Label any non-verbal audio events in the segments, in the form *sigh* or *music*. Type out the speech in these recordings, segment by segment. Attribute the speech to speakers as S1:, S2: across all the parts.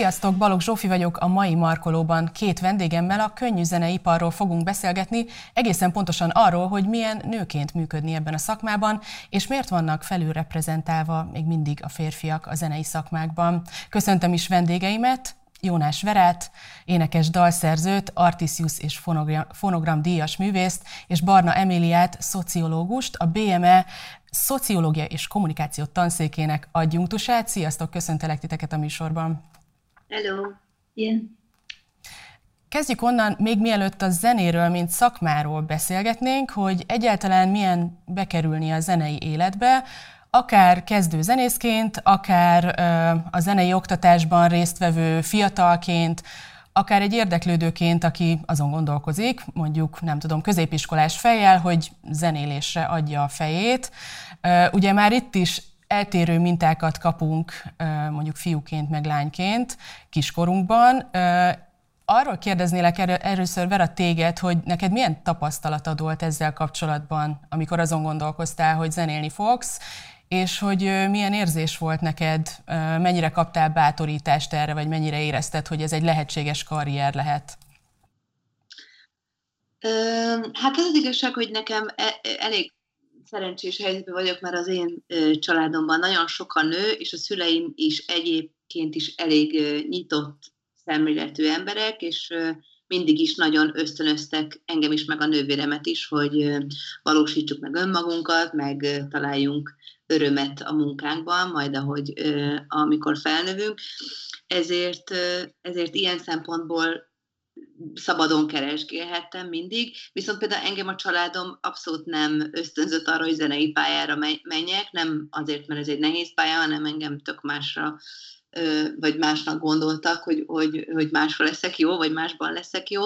S1: Sziasztok, Balogh Zsófi vagyok, a mai Markolóban két vendégemmel a könnyű zeneiparról fogunk beszélgetni, egészen pontosan arról, hogy milyen nőként működni ebben a szakmában, és miért vannak felülreprezentálva még mindig a férfiak a zenei szakmákban. Köszöntöm is vendégeimet, Jónás Verát, énekes dalszerzőt, Artisius és fonogram, fonogram díjas művészt, és Barna Emiliát, szociológust, a BME Szociológia és Kommunikáció tanszékének adjunktusát. Sziasztok, köszöntelek titeket a műsorban.
S2: Hello! Igen.
S1: Kezdjük onnan, még mielőtt a zenéről, mint szakmáról beszélgetnénk, hogy egyáltalán milyen bekerülni a zenei életbe, akár kezdő zenészként, akár a zenei oktatásban résztvevő fiatalként, akár egy érdeklődőként, aki azon gondolkozik, mondjuk nem tudom, középiskolás fejjel, hogy zenélésre adja a fejét. Ugye már itt is eltérő mintákat kapunk mondjuk fiúként, meg lányként kiskorunkban. Arról kérdeznélek először Vera téged, hogy neked milyen tapasztalatod volt ezzel kapcsolatban, amikor azon gondolkoztál, hogy zenélni fogsz, és hogy milyen érzés volt neked, mennyire kaptál bátorítást erre, vagy mennyire érezted, hogy ez egy lehetséges karrier lehet?
S2: Hát az az igazság, hogy nekem e, elég szerencsés helyzetben vagyok, mert az én családomban nagyon sokan nő, és a szüleim is egyébként is elég nyitott szemléletű emberek, és mindig is nagyon ösztönöztek engem is, meg a nővéremet is, hogy valósítsuk meg önmagunkat, meg találjunk örömet a munkánkban, majd ahogy amikor felnövünk. Ezért, ezért ilyen szempontból szabadon keresgélhettem mindig, viszont például engem a családom abszolút nem ösztönzött arra, hogy zenei pályára menjek, nem azért, mert ez egy nehéz pálya, hanem engem tök másra vagy másnak gondoltak, hogy, hogy, hogy máshol leszek jó, vagy másban leszek jó,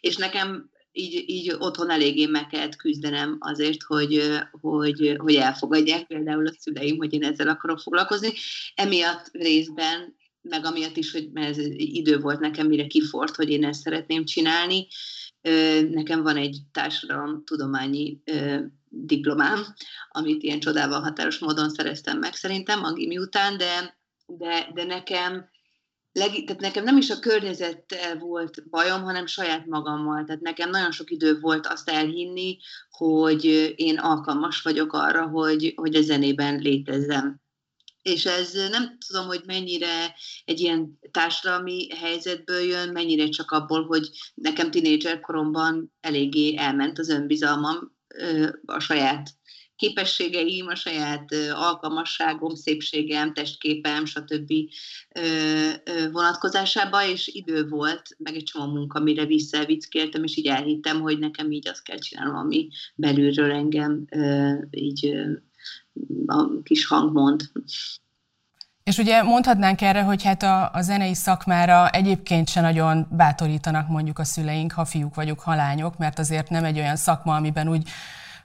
S2: és nekem így, így otthon eléggé meg kellett küzdenem azért, hogy, hogy, hogy elfogadják például a szüleim, hogy én ezzel akarok foglalkozni. Emiatt részben, meg amiatt is, hogy mert ez idő volt nekem, mire kifort, hogy én ezt szeretném csinálni. Nekem van egy társadalom tudományi diplomám, amit ilyen csodával határos módon szereztem meg szerintem a gimi után, de, de, de nekem leg, tehát nekem nem is a környezettel volt bajom, hanem saját magammal. Tehát nekem nagyon sok idő volt azt elhinni, hogy én alkalmas vagyok arra, hogy, hogy a zenében létezzem. És ez nem tudom, hogy mennyire egy ilyen társadalmi helyzetből jön, mennyire csak abból, hogy nekem tinédzser koromban eléggé elment az önbizalmam a saját képességeim, a saját alkalmasságom, szépségem, testképem, stb. vonatkozásába, és idő volt, meg egy csomó munka, amire visszavickéltem, és így elhittem, hogy nekem így azt kell csinálnom, ami belülről engem így a kis hang mond.
S1: És ugye mondhatnánk erre, hogy hát a, a zenei szakmára egyébként se nagyon bátorítanak mondjuk a szüleink, ha fiúk vagyunk, ha lányok, mert azért nem egy olyan szakma, amiben úgy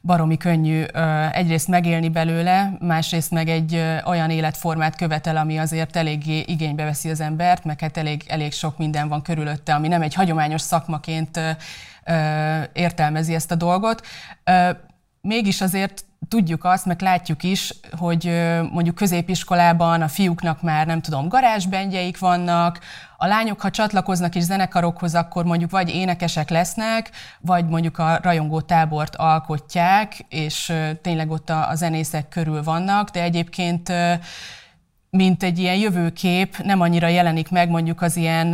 S1: baromi könnyű egyrészt megélni belőle, másrészt meg egy olyan életformát követel, ami azért eléggé igénybe veszi az embert, meg hát elég, elég sok minden van körülötte, ami nem egy hagyományos szakmaként értelmezi ezt a dolgot. Mégis azért tudjuk azt, meg látjuk is, hogy mondjuk középiskolában a fiúknak már nem tudom, garázsbendjeik vannak, a lányok, ha csatlakoznak is zenekarokhoz, akkor mondjuk vagy énekesek lesznek, vagy mondjuk a rajongó tábort alkotják, és tényleg ott a, a zenészek körül vannak, de egyébként mint egy ilyen jövőkép nem annyira jelenik meg mondjuk az ilyen,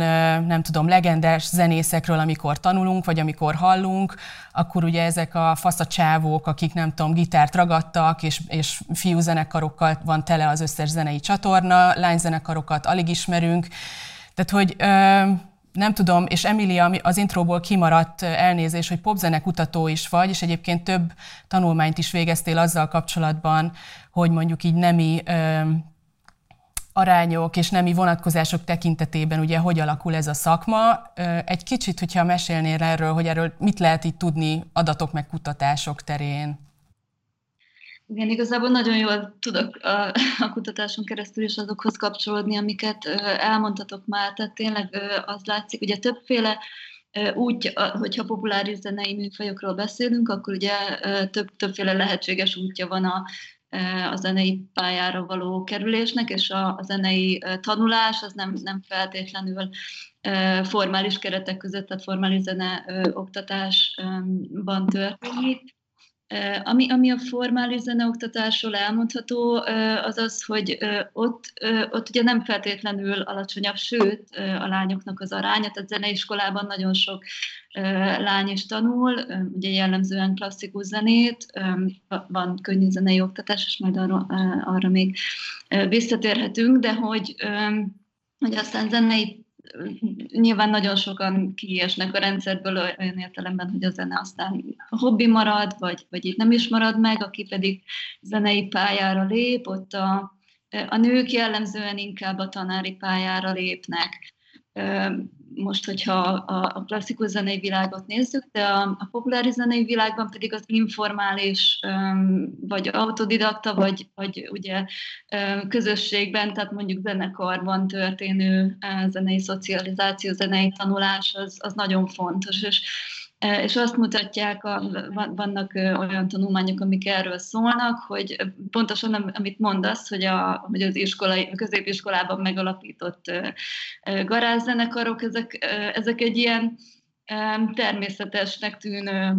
S1: nem tudom, legendás zenészekről, amikor tanulunk, vagy amikor hallunk, akkor ugye ezek a faszacsávók, akik nem tudom, gitárt ragadtak, és, és fiúzenekarokkal van tele az összes zenei csatorna, lányzenekarokat alig ismerünk. Tehát, hogy nem tudom, és Emilia az intróból kimaradt elnézés, hogy popzene kutató is vagy, és egyébként több tanulmányt is végeztél azzal kapcsolatban, hogy mondjuk így nemi arányok és nemi vonatkozások tekintetében ugye hogy alakul ez a szakma. Egy kicsit, hogyha mesélnél erről, hogy erről mit lehet itt tudni adatok meg kutatások terén?
S3: Igen, igazából nagyon jól tudok a, a kutatáson keresztül is azokhoz kapcsolódni, amiket elmondhatok már. Tehát tényleg az látszik, ugye többféle úgy, hogyha populáris zenei műfajokról beszélünk, akkor ugye több, többféle lehetséges útja van a a zenei pályára való kerülésnek, és a, a zenei tanulás az nem, nem feltétlenül formális keretek között, tehát formális zene oktatásban történik. Ami, ami a formális zeneoktatásról elmondható, az az, hogy ott, ott ugye nem feltétlenül alacsonyabb, sőt a lányoknak az aránya, tehát zeneiskolában nagyon sok lány is tanul, ugye jellemzően klasszikus zenét, van könnyű zenei oktatás, és majd arra, arra még visszatérhetünk, de hogy, hogy aztán zenei nyilván nagyon sokan kiesnek a rendszerből olyan értelemben, hogy a zene aztán hobbi marad, vagy, vagy itt nem is marad meg, aki pedig zenei pályára lép, ott a, a nők jellemzően inkább a tanári pályára lépnek most, hogyha a, klasszikus zenei világot nézzük, de a, a populáris zenei világban pedig az informális, vagy autodidakta, vagy, vagy ugye közösségben, tehát mondjuk zenekarban történő zenei szocializáció, zenei tanulás, az, az nagyon fontos, és és azt mutatják, vannak olyan tanulmányok, amik erről szólnak, hogy pontosan amit mondasz, hogy, a, hogy az iskolai, középiskolában megalapított garázszenekarok, ezek, ezek egy ilyen természetesnek tűnő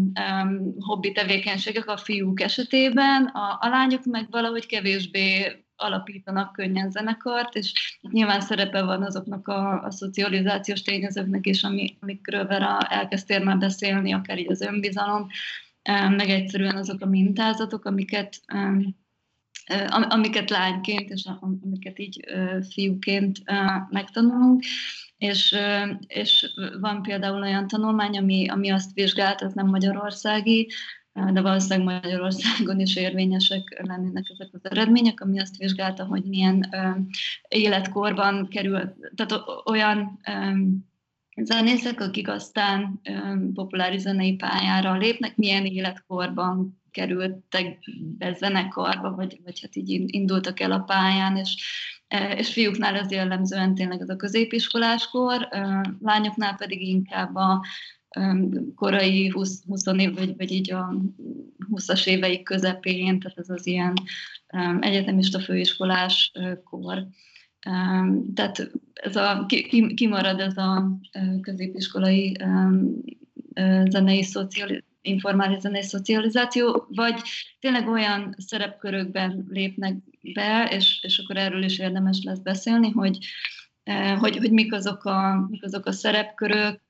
S3: hobbi tevékenységek a fiúk esetében, a, a lányok meg valahogy kevésbé alapítanak könnyen zenekart, és nyilván szerepe van azoknak a, a szocializációs tényezőknek is, ami, amikről Vera elkezdtél már beszélni, akár így az önbizalom, meg egyszerűen azok a mintázatok, amiket amiket lányként és amiket így fiúként megtanulunk, és, és van például olyan tanulmány, ami, ami azt vizsgált, az nem magyarországi, de valószínűleg Magyarországon is érvényesek lennének ezek az eredmények, ami azt vizsgálta, hogy milyen életkorban kerül, tehát olyan zenészek, akik aztán populáris zenei pályára lépnek, milyen életkorban kerültek be zenekarba, vagy, vagy hát így indultak el a pályán, és, és fiúknál ez jellemzően tényleg az a középiskoláskor, lányoknál pedig inkább a korai 20, 20 év, vagy, vagy így a 20-as éveik közepén, tehát ez az ilyen egyetemista főiskolás kor. Tehát ez a, kimarad ez a középiskolai zenei szociali, informális zenei szocializáció, vagy tényleg olyan szerepkörökben lépnek be, és, és akkor erről is érdemes lesz beszélni, hogy, hogy, hogy mik, azok a, mik azok a szerepkörök,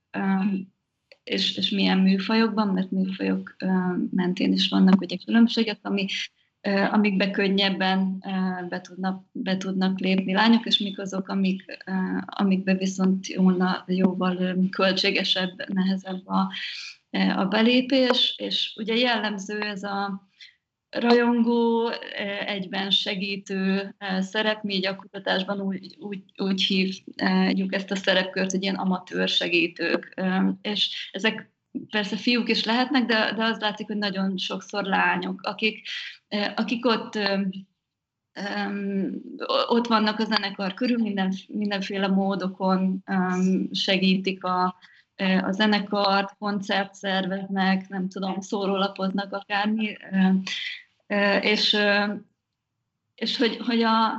S3: és, és milyen műfajokban, mert műfajok mentén is vannak ugye különbségek, ami, amikbe könnyebben be tudnak, be tudnak lépni lányok, és mik azok, amik, amikbe viszont jóna, jóval költségesebb, nehezebb a, a belépés, és ugye jellemző ez a rajongó, egyben segítő szerep, mi így a kutatásban úgy, úgy, úgy hívjuk ezt a szerepkört, hogy ilyen amatőr segítők. És ezek persze fiúk is lehetnek, de, de az látszik, hogy nagyon sokszor lányok, akik, akik ott ott vannak a zenekar körül, minden, mindenféle módokon segítik a, a zenekart, koncert szerveznek, nem tudom, szórólapoznak akármi, és, és hogy, hogy a,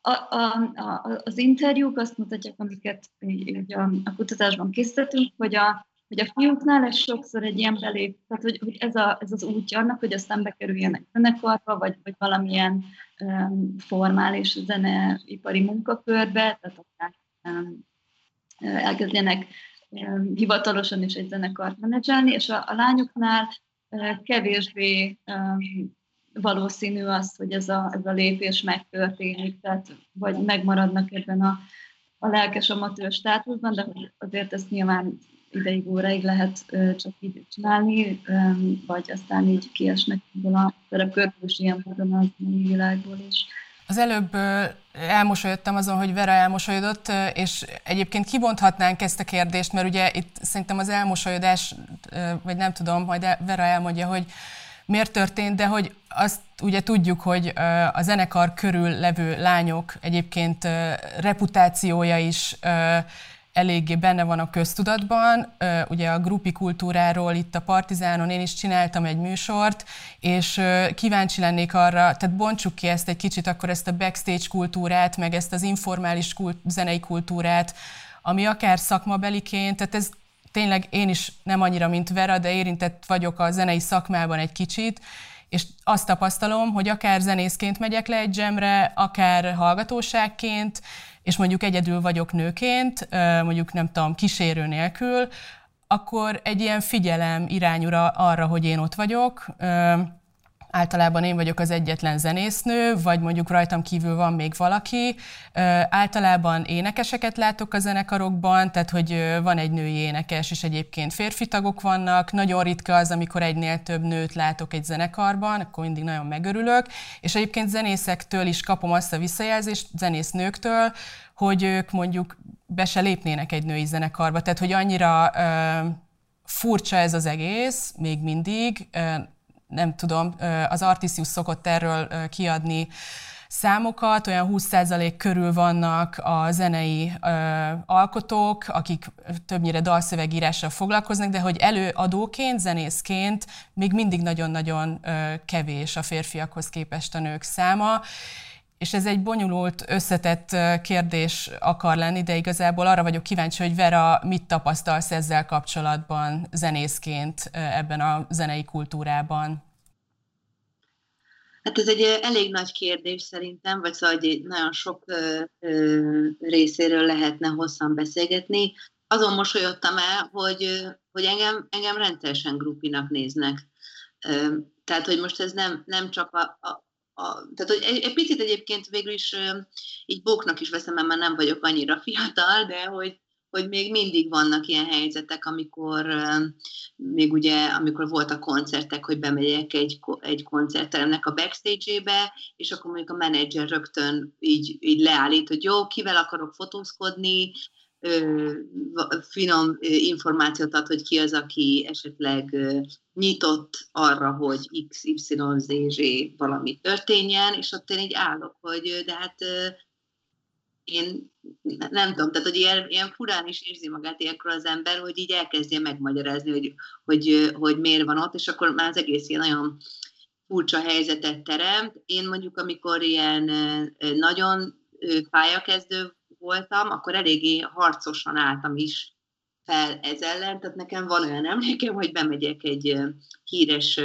S3: a, a, a, az interjúk azt mutatják, amiket így, a, a kutatásban készítettünk, hogy a, hogy a fiúknál ez sokszor egy ilyen belép, tehát hogy, hogy ez, a, ez az útja annak, hogy aztán bekerüljenek zenekarba, vagy, vagy valamilyen um, formális zeneipari munkakörbe, tehát akár um, elkezdjenek um, hivatalosan is egy zenekart menedzselni, és a, a lányoknál kevésbé valószínű az, hogy ez a, ez a lépés megtörténik, tehát vagy megmaradnak ebben a, a lelkes amatőr státuszban, de azért ezt nyilván ideig, óráig lehet csak így csinálni, vagy aztán így kiesnek ebből a szerepkörből, és ilyen módon az világból is.
S1: Az előbb elmosolyodtam azon, hogy Vera elmosolyodott, és egyébként kibonthatnánk ezt a kérdést, mert ugye itt szerintem az elmosolyodás, vagy nem tudom, majd Vera elmondja, hogy miért történt, de hogy azt ugye tudjuk, hogy a zenekar körül levő lányok egyébként reputációja is eléggé benne van a köztudatban. Ugye a grupi kultúráról itt a Partizánon én is csináltam egy műsort, és kíváncsi lennék arra, tehát bontsuk ki ezt egy kicsit, akkor ezt a backstage kultúrát, meg ezt az informális kult, zenei kultúrát, ami akár szakmabeliként, tehát ez tényleg én is nem annyira, mint Vera, de érintett vagyok a zenei szakmában egy kicsit, és azt tapasztalom, hogy akár zenészként megyek le egy jamre, akár hallgatóságként, és mondjuk egyedül vagyok nőként, mondjuk nem tudom, kísérő nélkül, akkor egy ilyen figyelem irányul arra, hogy én ott vagyok, általában én vagyok az egyetlen zenésznő, vagy mondjuk rajtam kívül van még valaki. Általában énekeseket látok a zenekarokban, tehát hogy van egy női énekes, és egyébként férfi tagok vannak. Nagyon ritka az, amikor egynél több nőt látok egy zenekarban, akkor mindig nagyon megörülök. És egyébként zenészektől is kapom azt a visszajelzést, zenésznőktől, hogy ők mondjuk be se lépnének egy női zenekarba. Tehát, hogy annyira furcsa ez az egész, még mindig, nem tudom, az Artisius szokott erről kiadni számokat, olyan 20% körül vannak a zenei ö, alkotók, akik többnyire dalszövegírással foglalkoznak, de hogy előadóként, zenészként még mindig nagyon-nagyon ö, kevés a férfiakhoz képest a nők száma. És ez egy bonyolult, összetett kérdés akar lenni, de igazából arra vagyok kíváncsi, hogy Vera, mit tapasztalsz ezzel kapcsolatban zenészként ebben a zenei kultúrában?
S2: Hát ez egy elég nagy kérdés szerintem, vagy szóval egy nagyon sok részéről lehetne hosszan beszélgetni. Azon mosolyodtam el, hogy, hogy engem, engem rendszeresen grupinak néznek. Tehát, hogy most ez nem, nem csak a, a, a, tehát, hogy egy, egy picit egyébként végül is így bóknak is veszem, mert nem vagyok annyira *laughs* fiatal, de hogy, hogy még mindig vannak ilyen helyzetek, amikor még ugye, amikor voltak koncertek, hogy bemegyek egy, egy koncertteremnek a backstage-ébe, és akkor mondjuk a menedzser rögtön így, így leállít, hogy jó, kivel akarok fotózkodni, finom információt ad, hogy ki az, aki esetleg nyitott arra, hogy XYZZ valami történjen, és ott én így állok, hogy de hát én nem tudom, tehát hogy ilyen, ilyen furán is érzi magát ilyenkor az ember, hogy így elkezdje megmagyarázni, hogy, hogy, hogy miért van ott, és akkor már az egész ilyen nagyon furcsa helyzetet teremt. Én mondjuk, amikor ilyen nagyon pályakezdő voltam, akkor eléggé harcosan álltam is fel ez ellen, tehát nekem van olyan emlékem, hogy bemegyek egy híres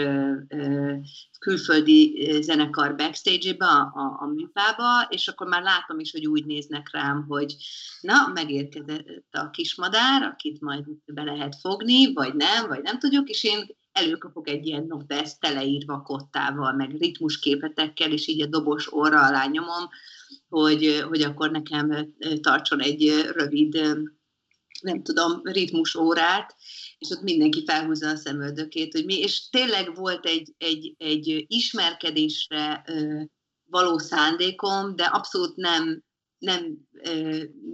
S2: külföldi zenekar backstage-be, a, a, műpába, és akkor már látom is, hogy úgy néznek rám, hogy na, megérkezett a kismadár, akit majd be lehet fogni, vagy nem, vagy nem tudjuk, és én előkapok egy ilyen notesz teleírva kottával, meg ritmusképetekkel, és így a dobos orra alá nyomom, hogy, hogy akkor nekem tartson egy rövid nem tudom, ritmus órát, és ott mindenki felhúzza a szemöldökét, hogy mi, és tényleg volt egy, egy, egy ismerkedésre való szándékom, de abszolút nem, nem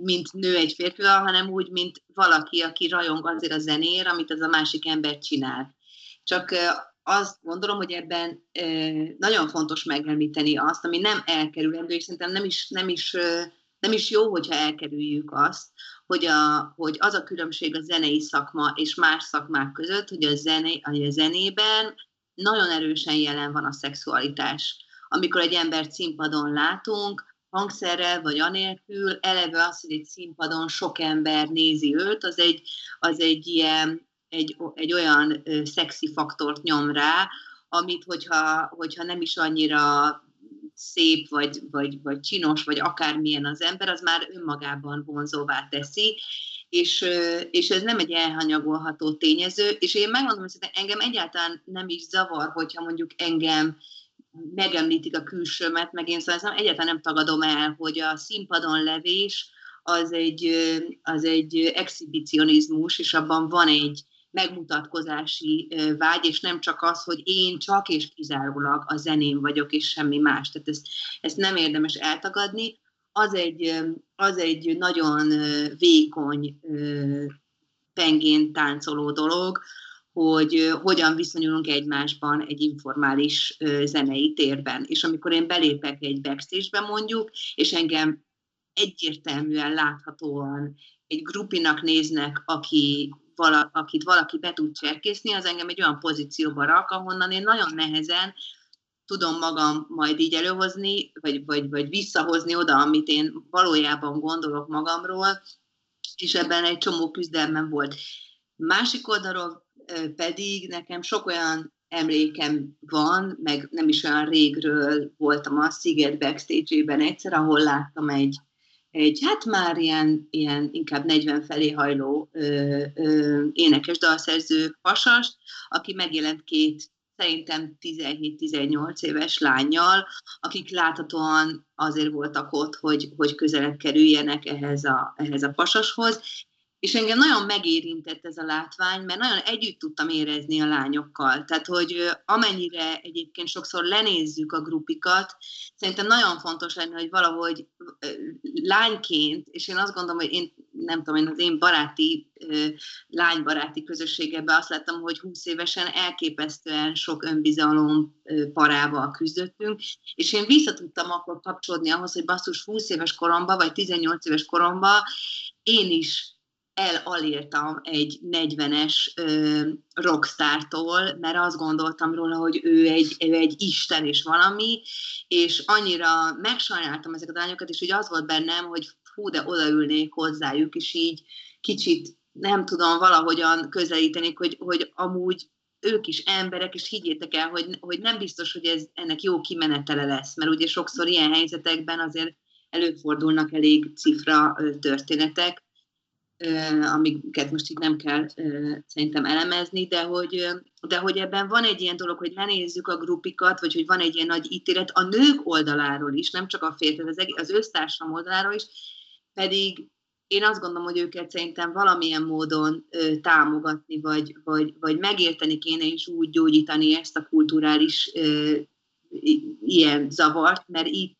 S2: mint nő egy férfival, hanem úgy, mint valaki, aki rajong azért a zenér, amit az a másik ember csinál. Csak azt gondolom, hogy ebben nagyon fontos megemlíteni azt, ami nem elkerülendő, és szerintem nem is, nem is, nem is jó, hogyha elkerüljük azt, hogy, a, hogy az a különbség a zenei szakma és más szakmák között, hogy a, zené, a zenében nagyon erősen jelen van a szexualitás. Amikor egy ember színpadon látunk, hangszerrel vagy anélkül, eleve az, hogy egy színpadon sok ember nézi őt, az egy, az egy ilyen, egy, egy olyan ö, szexi faktort nyom rá, amit hogyha, hogyha nem is annyira szép, vagy, vagy, vagy csinos, vagy akármilyen az ember, az már önmagában vonzóvá teszi, és, és ez nem egy elhanyagolható tényező, és én megmondom, hogy engem egyáltalán nem is zavar, hogyha mondjuk engem megemlítik a külsőmet, meg én szóval egyáltalán nem tagadom el, hogy a színpadon levés az egy, az egy exhibicionizmus, és abban van egy, megmutatkozási vágy, és nem csak az, hogy én csak és kizárólag a zenén vagyok, és semmi más. Tehát ezt, ezt nem érdemes eltagadni. Az egy, az egy nagyon vékony pengén táncoló dolog, hogy hogyan viszonyulunk egymásban egy informális zenei térben. És amikor én belépek egy backstage-be mondjuk, és engem egyértelműen láthatóan egy grupinak néznek, aki vala, akit valaki be tud cserkészni, az engem egy olyan pozícióba rak, ahonnan én nagyon nehezen tudom magam majd így előhozni, vagy, vagy, vagy visszahozni oda, amit én valójában gondolok magamról, és ebben egy csomó küzdelmem volt. Másik oldalról pedig nekem sok olyan emlékem van, meg nem is olyan régről voltam a Sziget backstage-ében egyszer, ahol láttam egy, egy hát már ilyen, ilyen inkább 40 felé hajló ö, ö, énekes dalszerző pasast, aki megjelent két szerintem 17-18 éves lányjal, akik láthatóan azért voltak ott, hogy, hogy közelebb kerüljenek ehhez a, ehhez a pasashoz, és engem nagyon megérintett ez a látvány, mert nagyon együtt tudtam érezni a lányokkal. Tehát, hogy amennyire egyébként sokszor lenézzük a grupikat, szerintem nagyon fontos lenne, hogy valahogy lányként, és én azt gondolom, hogy én nem tudom, én az én baráti, lánybaráti közösségemben azt láttam, hogy 20 évesen elképesztően sok önbizalom parával küzdöttünk, és én vissza tudtam akkor kapcsolódni ahhoz, hogy basszus 20 éves koromban, vagy 18 éves koromban én is elaléltam egy 40-es rockstártól, mert azt gondoltam róla, hogy ő egy, ő egy isten és valami, és annyira megsajnáltam ezeket a lányokat, és hogy az volt bennem, hogy fú, de odaülnék hozzájuk, és így kicsit nem tudom, valahogyan közelítenék, hogy, hogy amúgy ők is emberek, és higgyétek el, hogy, hogy nem biztos, hogy ez ennek jó kimenetele lesz, mert ugye sokszor ilyen helyzetekben azért előfordulnak elég cifra történetek, amiket most itt nem kell szerintem elemezni, de hogy, de hogy ebben van egy ilyen dolog, hogy lenézzük a grupikat, vagy hogy van egy ilyen nagy ítélet a nők oldaláról is, nem csak a férfi, az, az össztársam oldaláról is, pedig én azt gondolom, hogy őket szerintem valamilyen módon ö, támogatni, vagy, vagy, vagy megérteni kéne, és úgy gyógyítani ezt a kulturális ö, ilyen zavart, mert itt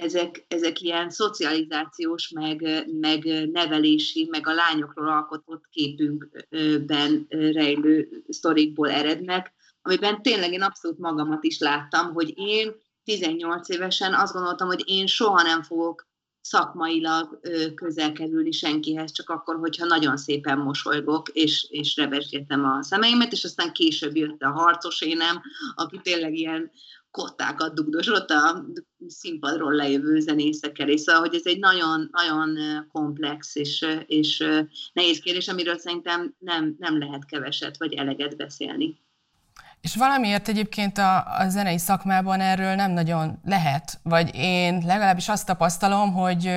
S2: ezek, ezek ilyen szocializációs, meg, meg nevelési, meg a lányokról alkotott képünkben rejlő sztorikból erednek, amiben tényleg én abszolút magamat is láttam, hogy én 18 évesen azt gondoltam, hogy én soha nem fogok szakmailag közel kerülni senkihez, csak akkor, hogyha nagyon szépen mosolygok, és, és rebesgetem a szemeimet, és aztán később jött a harcos énem, aki tényleg ilyen kottákat dugdosott a színpadról lejövő zenészekkel, és szóval, hogy ez egy nagyon, nagyon komplex és, és nehéz kérdés, amiről szerintem nem, nem lehet keveset vagy eleget beszélni.
S1: És valamiért egyébként a, a zenei szakmában erről nem nagyon lehet, vagy én legalábbis azt tapasztalom, hogy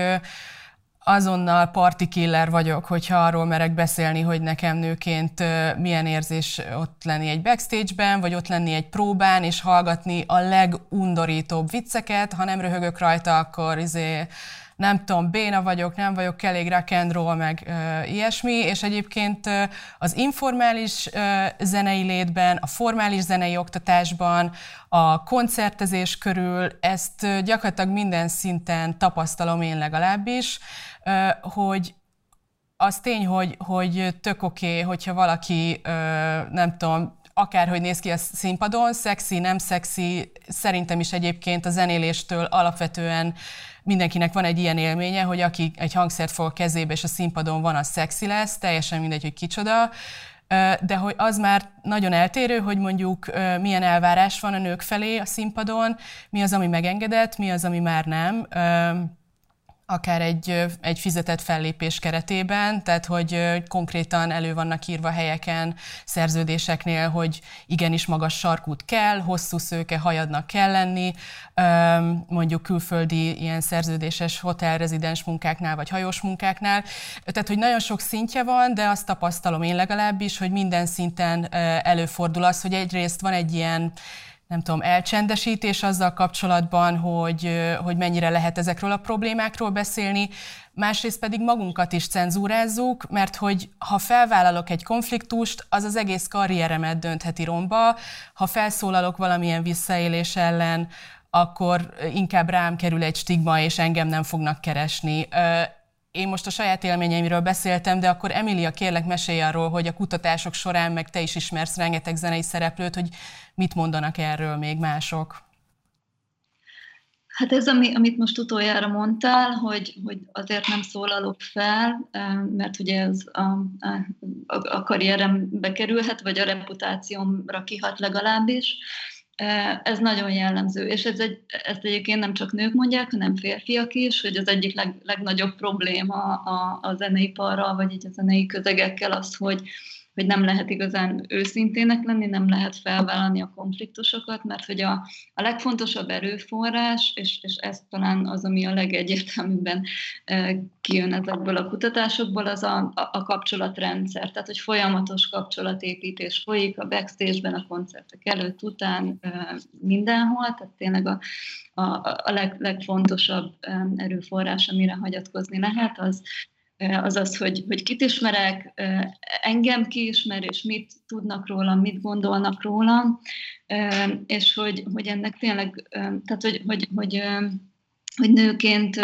S1: azonnal party killer vagyok, hogyha arról merek beszélni, hogy nekem nőként milyen érzés ott lenni egy backstage-ben, vagy ott lenni egy próbán, és hallgatni a legundorítóbb vicceket. Ha nem röhögök rajta, akkor izé nem tudom, béna vagyok, nem vagyok elég rock and meg ö, ilyesmi, és egyébként ö, az informális ö, zenei létben, a formális zenei oktatásban, a koncertezés körül ezt ö, gyakorlatilag minden szinten tapasztalom én legalábbis, hogy az tény, hogy, hogy tök oké, okay, hogyha valaki, nem tudom, akárhogy néz ki a színpadon, szexi, nem szexi, szerintem is egyébként a zenéléstől alapvetően mindenkinek van egy ilyen élménye, hogy aki egy hangszert fog kezébe, és a színpadon van, az szexi lesz, teljesen mindegy, hogy kicsoda, de hogy az már nagyon eltérő, hogy mondjuk milyen elvárás van a nők felé a színpadon, mi az, ami megengedett, mi az, ami már nem akár egy, egy fizetett fellépés keretében, tehát hogy konkrétan elő vannak írva helyeken, szerződéseknél, hogy igenis magas sarkút kell, hosszú szőke hajadnak kell lenni, mondjuk külföldi ilyen szerződéses hotelrezidens munkáknál, vagy hajós munkáknál. Tehát, hogy nagyon sok szintje van, de azt tapasztalom én legalábbis, hogy minden szinten előfordul az, hogy egyrészt van egy ilyen nem tudom, elcsendesítés azzal kapcsolatban, hogy, hogy mennyire lehet ezekről a problémákról beszélni, másrészt pedig magunkat is cenzúrázzuk, mert hogy ha felvállalok egy konfliktust, az az egész karrieremet döntheti romba, ha felszólalok valamilyen visszaélés ellen, akkor inkább rám kerül egy stigma, és engem nem fognak keresni. Én most a saját élményeimről beszéltem, de akkor Emilia, kérlek mesélj arról, hogy a kutatások során, meg te is ismersz rengeteg zenei szereplőt, hogy mit mondanak erről még mások.
S3: Hát ez, ami, amit most utoljára mondtál, hogy, hogy azért nem szólalok fel, mert ugye ez a, a, a karrierembe kerülhet, vagy a reputációmra kihat legalábbis. Ez nagyon jellemző, és ez egy, ezt egyébként nem csak nők mondják, hanem férfiak is, hogy az egyik leg, legnagyobb probléma a, a zeneiparral, vagy így a zenei közegekkel az, hogy, hogy nem lehet igazán őszintének lenni, nem lehet felvállalni a konfliktusokat, mert hogy a, a legfontosabb erőforrás, és, és ez talán az, ami a legegyértelműbben e, kijön ezekből a kutatásokból, az a, a, kapcsolatrendszer. Tehát, hogy folyamatos kapcsolatépítés folyik a backstage-ben, a koncertek előtt, után, e, mindenhol, tehát tényleg a, a, a leg, legfontosabb e, erőforrás, amire hagyatkozni lehet, az, az az, hogy, hogy kit ismerek, engem ki ismer, és mit tudnak rólam, mit gondolnak rólam, és hogy, hogy ennek tényleg, tehát hogy, hogy, hogy hogy nőként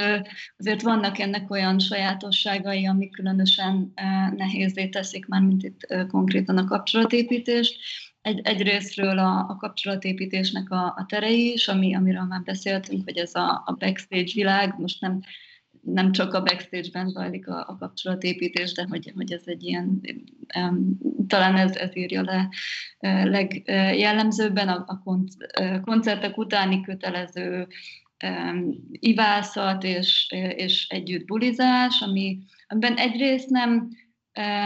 S3: azért vannak ennek olyan sajátosságai, amik különösen nehézé teszik már, mint itt konkrétan a kapcsolatépítést. Egy, egyrésztről a, a kapcsolatépítésnek a, a terei is, ami, amiről már beszéltünk, hogy ez a, a backstage világ, most nem nem csak a backstage-ben zajlik a, a kapcsolatépítés, de hogy, hogy ez egy ilyen, um, talán ez, ez írja le uh, legjellemzőbben a, a koncertek utáni kötelező um, ivászat és, és együtt bulizás, ami, amiben egyrészt nem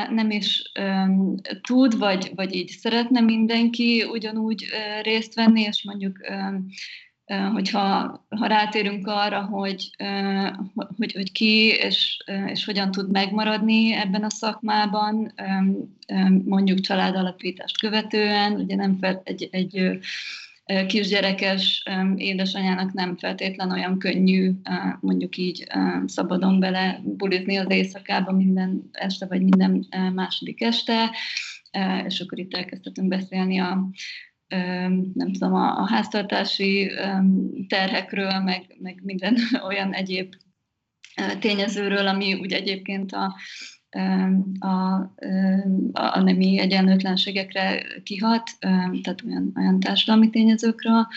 S3: nem is um, tud, vagy, vagy így szeretne mindenki ugyanúgy uh, részt venni, és mondjuk um, hogyha ha rátérünk arra, hogy, hogy, hogy ki és, és hogyan tud megmaradni ebben a szakmában, mondjuk családalapítást követően, ugye nem fel, egy, egy kisgyerekes édesanyának nem feltétlen olyan könnyű mondjuk így szabadon bele bulizni az éjszakába minden este, vagy minden második este, és akkor itt elkezdhetünk beszélni a, nem tudom, a, a háztartási terhekről, meg, meg minden *laughs* olyan egyéb tényezőről, ami úgy egyébként a, a, a nemi egyenlőtlenségekre kihat, tehát olyan, olyan társadalmi tényezőkről.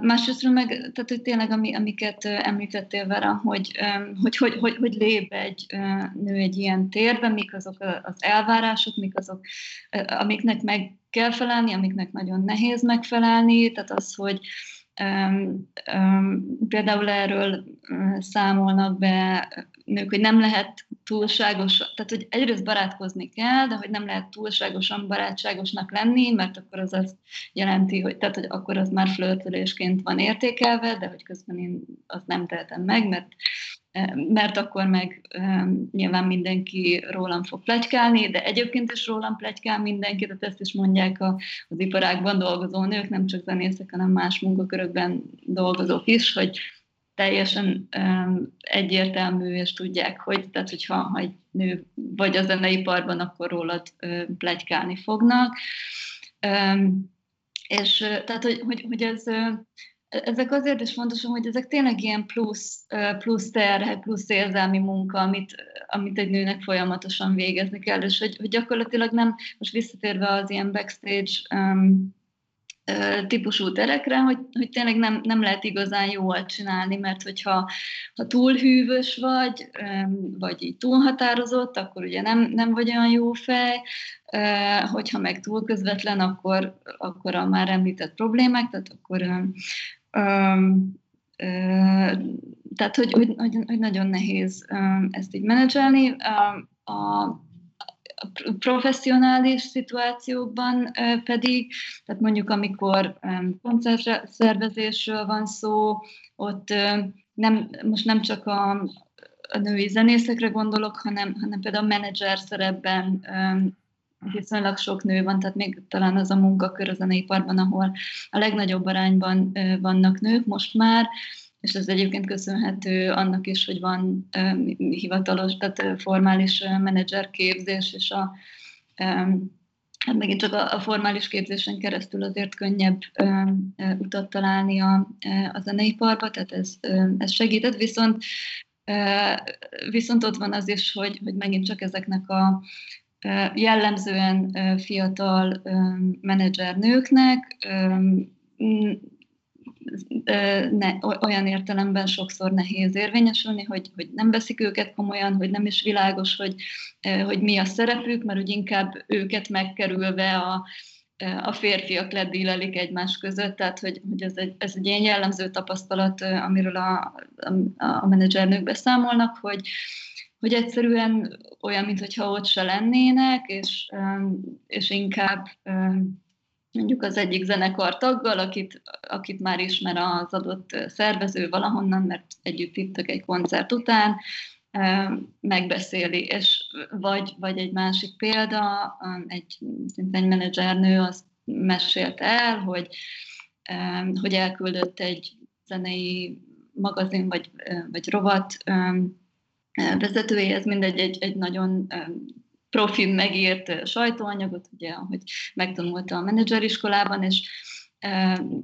S3: Másrészt meg, tehát hogy tényleg, ami, amiket említettél vele, hogy hogy, hogy, hogy, hogy lép egy nő egy ilyen térben, mik azok az elvárások, mik azok, amiknek meg kell felelni, amiknek nagyon nehéz megfelelni, tehát az, hogy um, um, például erről számolnak be nők, hogy nem lehet túlságos, tehát hogy egyrészt barátkozni kell, de hogy nem lehet túlságosan barátságosnak lenni, mert akkor az azt jelenti, hogy, tehát, hogy akkor az már flörtölésként van értékelve, de hogy közben én azt nem tehetem meg, mert mert akkor meg nyilván mindenki rólam fog plegykálni, de egyébként is rólam plegykál mindenki, tehát ezt is mondják a, az iparágban dolgozó nők, nem csak zenészek, hanem más munkakörökben dolgozók is, hogy teljesen um, egyértelmű, és tudják, hogy tehát, hogyha ha egy nő vagy a zeneiparban, akkor rólad uh, plegykálni fognak. Um, és tehát, hogy, hogy, hogy ez, ezek azért is fontosak, hogy ezek tényleg ilyen plusz, plusz terhek, plusz érzelmi munka, amit, amit egy nőnek folyamatosan végezni kell, és hogy, hogy gyakorlatilag nem, most visszatérve az ilyen backstage um, típusú terekre, hogy, hogy tényleg nem, nem lehet igazán jól csinálni, mert hogyha ha túl hűvös vagy, vagy így túl határozott, akkor ugye nem, nem vagy olyan jó fej, hogyha meg túl közvetlen, akkor, akkor a már említett problémák, tehát akkor tehát, hogy, hogy, hogy nagyon nehéz ezt így menedzselni. A, professzionális szituációkban pedig, tehát mondjuk amikor koncertszervezésről van szó, ott nem, most nem csak a, a női zenészekre gondolok, hanem, hanem például a menedzser szerepben viszonylag sok nő van, tehát még talán az a munkakör a zeneiparban, ahol a legnagyobb arányban vannak nők most már, és ez egyébként köszönhető annak is, hogy van hivatalos, tehát formális menedzserképzés, és a, hát megint csak a, formális képzésen keresztül azért könnyebb utat találni a, a zeneiparba, tehát ez, ez segített, viszont Viszont ott van az is, hogy, hogy megint csak ezeknek a jellemzően fiatal menedzsernőknek ne, olyan értelemben sokszor nehéz érvényesülni, hogy, hogy nem veszik őket komolyan, hogy nem is világos, hogy, hogy mi a szerepük, mert úgy inkább őket megkerülve a, a férfiak ledílelik egymás között, tehát hogy, hogy ez, egy, ez egy ilyen jellemző tapasztalat, amiről a, a, a menedzsernők beszámolnak, hogy, hogy egyszerűen olyan, mintha ott se lennének, és, és inkább mondjuk az egyik zenekar taggal, akit, akit már ismer az adott szervező valahonnan, mert együtt ittak egy koncert után, megbeszéli, és vagy, vagy egy másik példa, egy, egy menedzsernő azt mesélte el, hogy, hogy elküldött egy zenei magazin vagy, vagy rovat vezetőjéhez, mindegy, egy, egy nagyon profin megírt sajtóanyagot, ugye, ahogy megtanulta a menedzseriskolában, és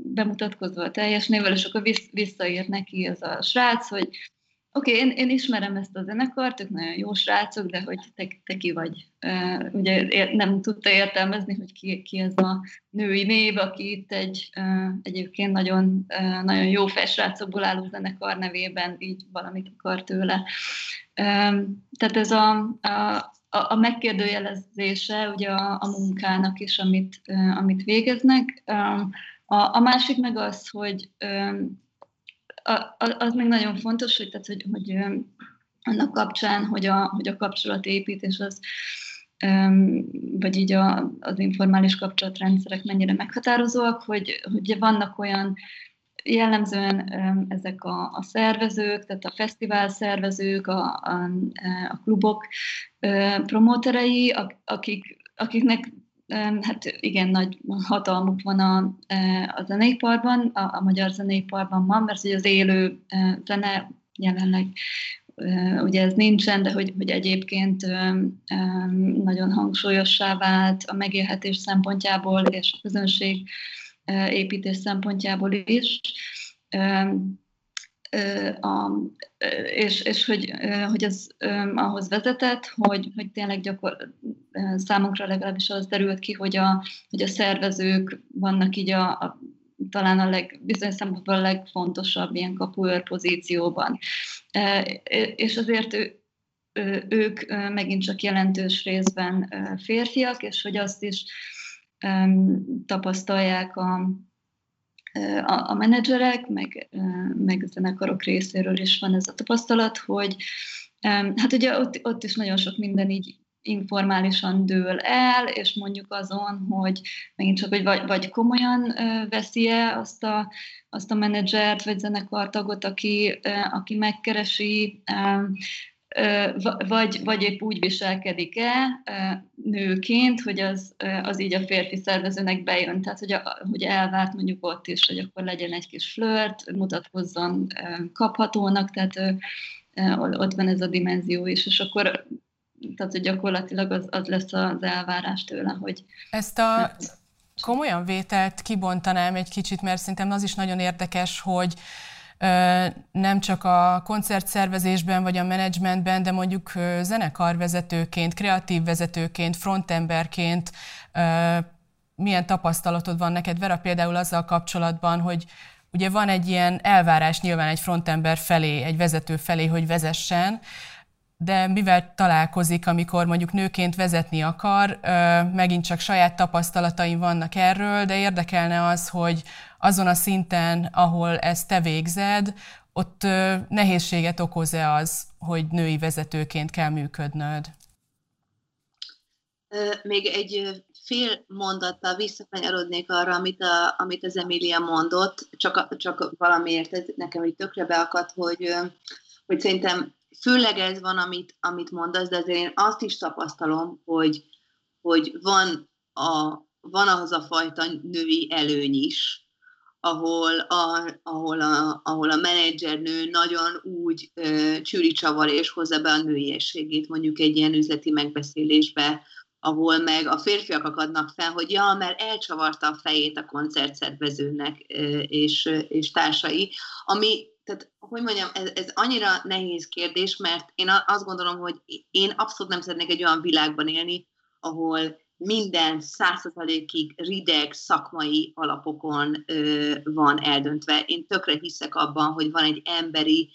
S3: bemutatkozva a teljes névvel, és akkor visszaírt neki ez a srác, hogy Oké, okay, én, én ismerem ezt a zenekart, ők nagyon jó srácok, de hogy te, te ki vagy? Uh, ugye nem tudta értelmezni, hogy ki, ki ez a női név, aki itt egy uh, egyébként nagyon, uh, nagyon jó fejsrácokból álló zenekar nevében így valamit akar tőle. Tehát ez a, a, a megkérdőjelezése ugye a, a munkának is, amit, amit végeznek. A, a másik meg az, hogy az még nagyon fontos, hogy, tehát, hogy, hogy annak kapcsán, hogy a, hogy a kapcsolatépítés az, vagy így a, az informális kapcsolatrendszerek mennyire meghatározóak, hogy, hogy vannak olyan jellemzően ezek a, a szervezők, tehát a fesztivál szervezők, a, a, a klubok promóterei, akik, akiknek hát igen, nagy hatalmuk van a, e, a zeneiparban, a, a magyar zeneiparban van, mert ugye az élő e, zene jelenleg e, ugye ez nincsen, de hogy, hogy egyébként nagyon hangsúlyossá vált a megélhetés szempontjából és a közönség építés szempontjából is a, és, és hogy, hogy ez ahhoz vezetett, hogy, hogy tényleg gyakor, számunkra legalábbis az derült ki, hogy a, hogy a szervezők vannak így a, a talán a leg, bizonyos szempontból a legfontosabb ilyen kapuőr pozícióban. És azért ő, ők megint csak jelentős részben férfiak, és hogy azt is tapasztalják a, a, a menedzserek, meg, meg a zenekarok részéről is van ez a tapasztalat, hogy hát ugye ott, ott is nagyon sok minden így informálisan dől el, és mondjuk azon, hogy megint csak, hogy vagy, vagy komolyan veszi-e azt a, azt a menedzsert, vagy zenekartagot, aki, aki megkeresi, vagy, vagy épp úgy viselkedik-e nőként, hogy az, az így a férfi szervezőnek bejön, tehát hogy, a, hogy elvárt mondjuk ott is, hogy akkor legyen egy kis flört, mutatkozzon kaphatónak, tehát ott van ez a dimenzió is, és akkor tehát hogy gyakorlatilag az, az lesz az elvárás tőle, hogy...
S1: Ezt a komolyan vételt kibontanám egy kicsit, mert szerintem az is nagyon érdekes, hogy nem csak a koncertszervezésben vagy a menedzsmentben, de mondjuk zenekarvezetőként, kreatív vezetőként, frontemberként milyen tapasztalatod van neked, Vera, például azzal kapcsolatban, hogy ugye van egy ilyen elvárás nyilván egy frontember felé, egy vezető felé, hogy vezessen, de mivel találkozik, amikor mondjuk nőként vezetni akar, megint csak saját tapasztalataim vannak erről, de érdekelne az, hogy azon a szinten, ahol ezt te végzed, ott nehézséget okoz-e az, hogy női vezetőként kell működnöd?
S2: Még egy fél mondattal visszakanyarodnék arra, amit, a, amit az Emilia mondott, csak, csak valamiért ez nekem így tökre beakadt, hogy, hogy szerintem főleg ez van, amit, amit mondasz, de azért én azt is tapasztalom, hogy, hogy van, a, van ahhoz a fajta női előny is, ahol a, ahol a, ahol a menedzsernő nagyon úgy ö, csűri csavar és hozza be a nőiességét mondjuk egy ilyen üzleti megbeszélésbe, ahol meg a férfiak akadnak fel, hogy ja, mert elcsavarta a fejét a koncertszervezőnek és, és társai, ami, tehát hogy mondjam, ez, ez annyira nehéz kérdés, mert én azt gondolom, hogy én abszolút nem szeretnék egy olyan világban élni, ahol minden százszerzalékig rideg szakmai alapokon ö, van eldöntve. Én tökre hiszek abban, hogy van egy emberi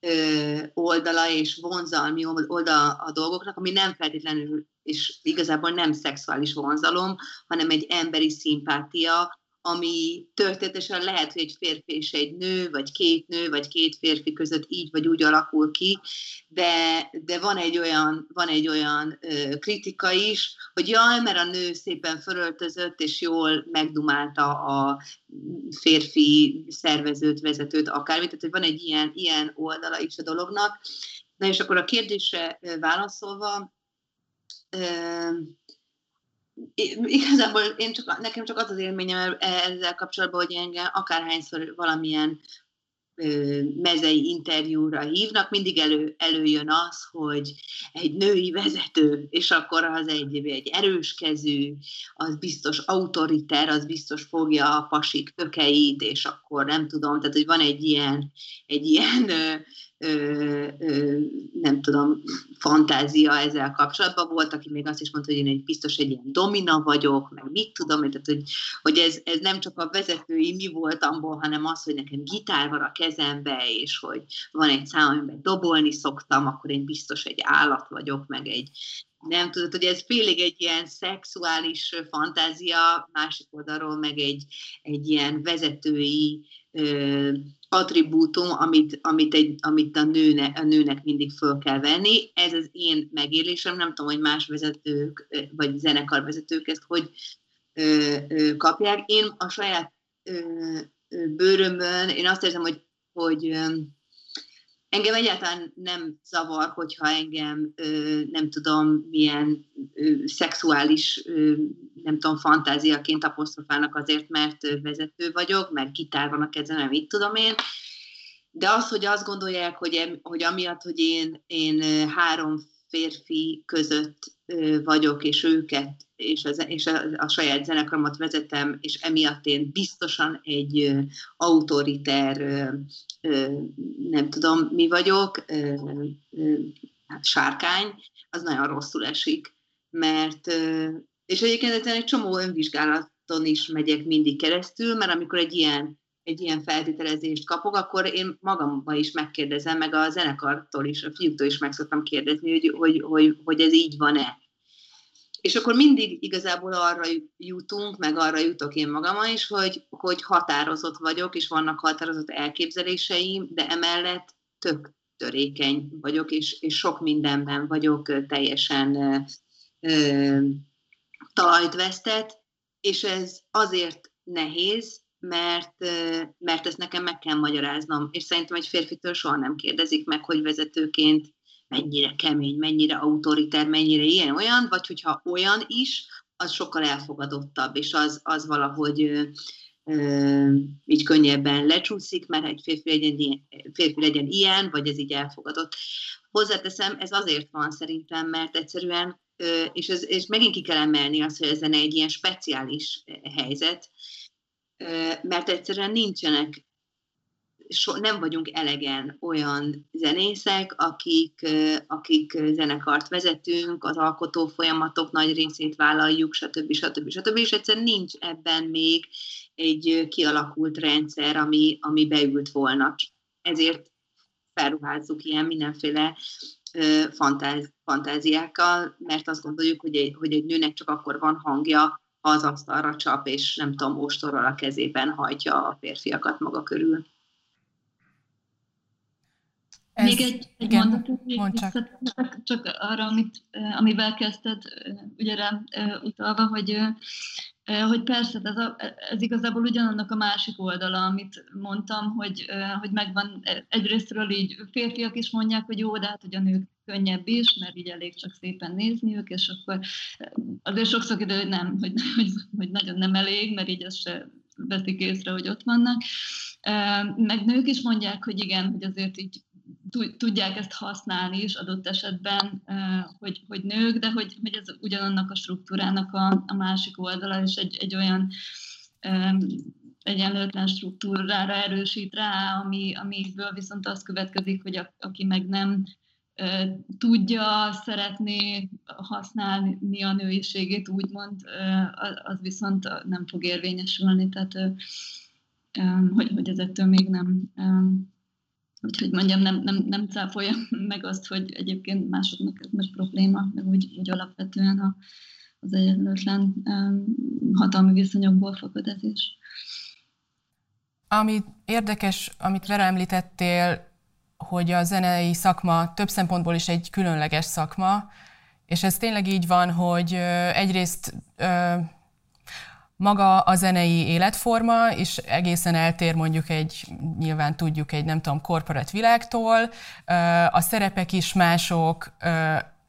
S2: ö, oldala és vonzalmi oldala a dolgoknak, ami nem feltétlenül, és igazából nem szexuális vonzalom, hanem egy emberi szimpátia, ami történetesen lehet, hogy egy férfi és egy nő, vagy két nő, vagy két férfi között így vagy úgy alakul ki, de, de van egy olyan, van egy olyan ö, kritika is, hogy jaj, mert a nő szépen fölöltözött, és jól megdumálta a férfi szervezőt, vezetőt, akármit, tehát hogy van egy ilyen, ilyen oldala is a dolognak. Na és akkor a kérdésre válaszolva, ö, igazából én csak, nekem csak az az élményem ezzel kapcsolatban, hogy engem akárhányszor valamilyen mezei interjúra hívnak, mindig elő, előjön az, hogy egy női vezető, és akkor az egy, egy erős kezű, az biztos autoriter, az biztos fogja a pasik tökeit, és akkor nem tudom, tehát hogy van egy ilyen, egy ilyen ö, ö, nem tudom, fantázia ezzel kapcsolatban. Volt, aki még azt is mondta, hogy én egy biztos egy ilyen domina vagyok, meg mit tudom, tehát hogy, hogy ez, ez nem csak a vezetői mi voltamból, hanem az, hogy nekem gitár van a kezembe, és hogy van egy szám, amiben dobolni szoktam, akkor én biztos egy állat vagyok, meg egy, nem tudod, hogy ez félig egy ilyen szexuális fantázia, másik oldalról meg egy, egy ilyen vezetői ö, attribútum, amit, amit, egy, amit a, nőne, a nőnek mindig föl kell venni. Ez az én megélésem, nem tudom, hogy más vezetők, vagy zenekarvezetők ezt hogy ö, ö, kapják. Én a saját ö, bőrömön, én azt érzem, hogy, hogy Engem egyáltalán nem zavar, hogyha engem nem tudom milyen szexuális, nem tudom, fantáziaként apostrofálnak azért, mert vezető vagyok, meg gitár van a kezemben, mit tudom én. De az, hogy azt gondolják, hogy, hogy amiatt, hogy én, én három férfi között vagyok, és őket, és, az, és a, a saját zenekaromat vezetem, és emiatt én biztosan egy autoriter, nem tudom mi vagyok, hát sárkány, az nagyon rosszul esik, mert, és egyébként egy csomó önvizsgálaton is megyek mindig keresztül, mert amikor egy ilyen egy ilyen feltételezést kapok, akkor én magamba is megkérdezem, meg a zenekartól is, a fiúktól is meg szoktam kérdezni, hogy, hogy, hogy, hogy ez így van-e. És akkor mindig igazából arra jutunk, meg arra jutok én magam is, hogy, hogy határozott vagyok, és vannak határozott elképzeléseim, de emellett tök törékeny vagyok, és, és sok mindenben vagyok teljesen ö, ö, talajt vesztett, és ez azért nehéz, mert, mert ezt nekem meg kell magyaráznom, és szerintem egy férfitől soha nem kérdezik meg, hogy vezetőként mennyire kemény, mennyire autoriter, mennyire ilyen, olyan, vagy hogyha olyan is, az sokkal elfogadottabb, és az, az valahogy ö, ö, így könnyebben lecsúszik, mert egy férfi legyen, ilyen, férfi legyen ilyen, vagy ez így elfogadott. Hozzáteszem, ez azért van szerintem, mert egyszerűen, ö, és, ez, és megint ki kell emelni azt, hogy ez egy ilyen speciális helyzet, mert egyszerűen nincsenek, so, nem vagyunk elegen olyan zenészek, akik, akik zenekart vezetünk, az alkotó folyamatok nagy részét vállaljuk, stb. stb. stb. És egyszerűen nincs ebben még egy kialakult rendszer, ami, ami beült volna. Ezért felruházzuk ilyen mindenféle fantáz, fantáziákkal, mert azt gondoljuk, hogy egy, hogy egy nőnek csak akkor van hangja, az asztalra csap, és nem tudom, ostorral a kezében hajtja a férfiakat maga körül.
S3: Ez, Még egy, egy igen, mondatot, mond csak. csak. csak arra, amit, amivel kezdted, ugye rá utalva, hogy, hogy persze, ez, a, ez igazából ugyanannak a másik oldala, amit mondtam, hogy, hogy megvan egyrésztről így férfiak is mondják, hogy jó, de hát hogy a nők könnyebb is, mert így elég csak szépen nézniük, és akkor azért sokszor idő, hogy nem, hogy, *laughs* hogy, hogy nagyon nem elég, mert így ezt se veszik észre, hogy ott vannak. Meg nők is mondják, hogy igen, hogy azért így tudják ezt használni is adott esetben, hogy, hogy nők, de hogy, hogy ez ugyanannak a struktúrának a, a másik oldala, és egy, egy olyan egyenlőtlen struktúrára erősít rá, ami, amiből viszont az következik, hogy a, aki meg nem tudja, szeretné használni a nőiségét, úgymond, az viszont nem fog érvényesülni, tehát hogy, hogy ez ettől még nem, úgyhogy mondjam, nem, nem, nem cáfolja *laughs* meg azt, hogy egyébként másoknak ez most probléma, meg úgy, úgy alapvetően a, az egyenlőtlen hatalmi viszonyokból fakad ez is.
S1: Ami érdekes, amit Vera említettél, hogy a zenei szakma több szempontból is egy különleges szakma, és ez tényleg így van, hogy egyrészt maga a zenei életforma is egészen eltér mondjuk egy, nyilván tudjuk, egy nem tudom, korporát világtól. A szerepek is mások,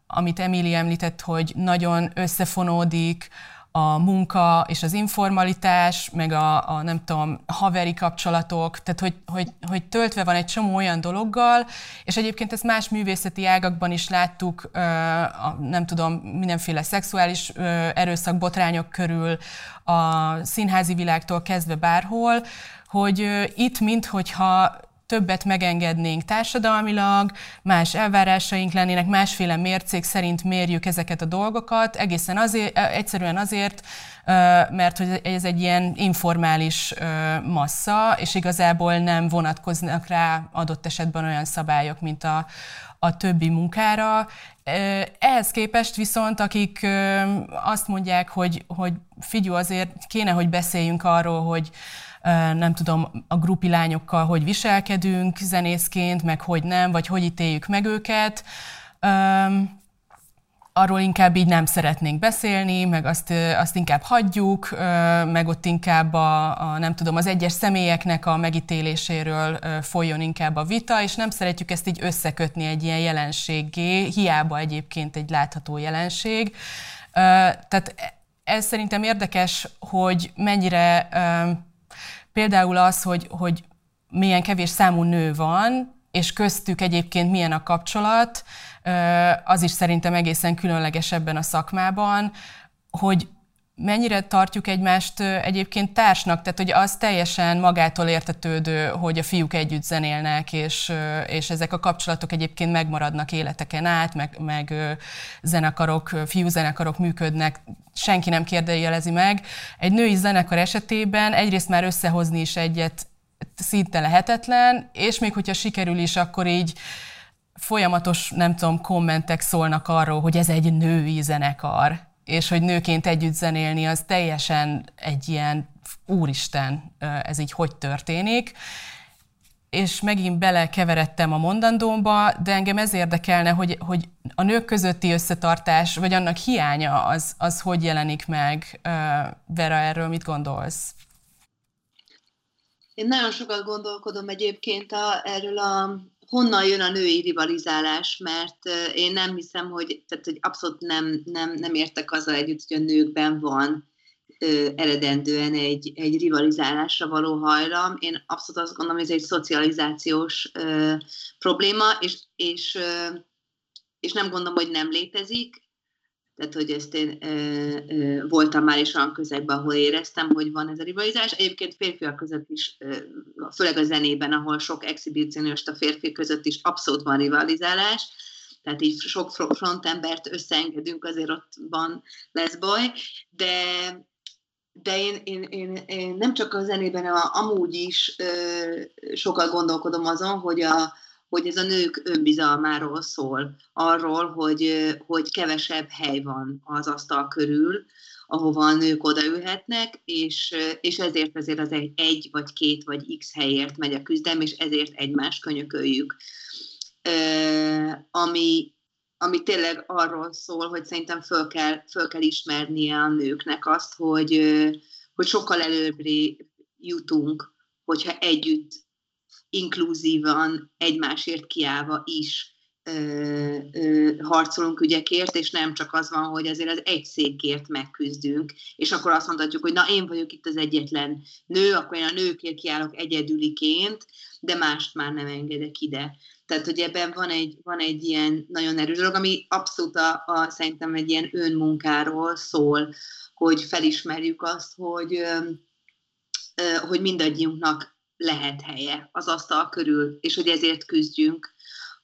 S1: amit Emily említett, hogy nagyon összefonódik, a munka és az informalitás, meg a, a nem tudom, haveri kapcsolatok, tehát hogy, hogy, hogy töltve van egy csomó olyan dologgal, és egyébként ezt más művészeti ágakban is láttuk, a, nem tudom, mindenféle szexuális erőszak, botrányok körül, a színházi világtól kezdve bárhol, hogy itt minthogyha többet megengednénk társadalmilag, más elvárásaink lennének, másféle mércék szerint mérjük ezeket a dolgokat, egészen azért, egyszerűen azért, mert hogy ez egy ilyen informális massza, és igazából nem vonatkoznak rá adott esetben olyan szabályok, mint a, a többi munkára. Ehhez képest viszont, akik azt mondják, hogy, hogy figyú, azért kéne, hogy beszéljünk arról, hogy nem tudom, a grupi lányokkal hogy viselkedünk zenészként, meg hogy nem, vagy hogy ítéljük meg őket. Arról inkább így nem szeretnénk beszélni, meg azt, azt inkább hagyjuk, meg ott inkább a, a, nem tudom, az egyes személyeknek a megítéléséről folyjon inkább a vita, és nem szeretjük ezt így összekötni egy ilyen jelenséggé, hiába egyébként egy látható jelenség. Tehát ez szerintem érdekes, hogy mennyire Például az, hogy, hogy milyen kevés számú nő van, és köztük egyébként milyen a kapcsolat, az is szerintem egészen különleges ebben a szakmában, hogy mennyire tartjuk egymást egyébként társnak, tehát hogy az teljesen magától értetődő, hogy a fiúk együtt zenélnek, és, és ezek a kapcsolatok egyébként megmaradnak életeken át, meg, meg zenekarok, fiú zenekarok működnek, senki nem kérdőjelezi meg. Egy női zenekar esetében egyrészt már összehozni is egyet szinte lehetetlen, és még hogyha sikerül is, akkor így folyamatos, nem tudom, kommentek szólnak arról, hogy ez egy női zenekar és hogy nőként együtt zenélni, az teljesen egy ilyen, úristen, ez így hogy történik. És megint belekeveredtem a mondandómba, de engem ez érdekelne, hogy, hogy a nők közötti összetartás, vagy annak hiánya, az, az hogy jelenik meg. Vera, erről mit gondolsz?
S2: Én nagyon sokat gondolkodom egyébként a, erről a honnan jön a női rivalizálás, mert én nem hiszem, hogy, tehát, hogy abszolút nem, nem, nem értek azzal együtt, hogy a nőkben van ö, eredendően egy, egy rivalizálásra való hajlam. Én abszolút azt gondolom, hogy ez egy szocializációs ö, probléma, és, és, ö, és nem gondolom, hogy nem létezik tehát hogy ezt én ö, ö, voltam már is olyan közegben, ahol éreztem, hogy van ez a rivalizás. Egyébként férfiak között is, ö, főleg a zenében, ahol sok exhibicionista férfi között is abszolút van rivalizálás, tehát így sok frontembert összeengedünk, azért ott van, lesz baj, de, de én, én, én, én nem csak a zenében, hanem amúgy is ö, sokat gondolkodom azon, hogy a, hogy ez a nők önbizalmáról szól, arról, hogy, hogy kevesebb hely van az asztal körül, ahova a nők odaülhetnek, és, és ezért ezért az egy, egy vagy két vagy x helyért megy a küzdelem, és ezért egymást könyököljük. ami, ami tényleg arról szól, hogy szerintem föl kell, föl kell ismernie a nőknek azt, hogy, hogy sokkal előbbre jutunk, hogyha együtt inkluzívan, egymásért kiállva is ö, ö, harcolunk ügyekért, és nem csak az van, hogy azért az egy székért megküzdünk, és akkor azt mondhatjuk, hogy na én vagyok itt az egyetlen nő, akkor én a nőkért kiállok egyedüliként, de mást már nem engedek ide. Tehát, hogy ebben van egy, van egy ilyen nagyon erős dolog, ami abszolút a, a, szerintem egy ilyen önmunkáról szól, hogy felismerjük azt, hogy, hogy mindannyiunknak lehet helye az asztal körül, és hogy ezért küzdjünk,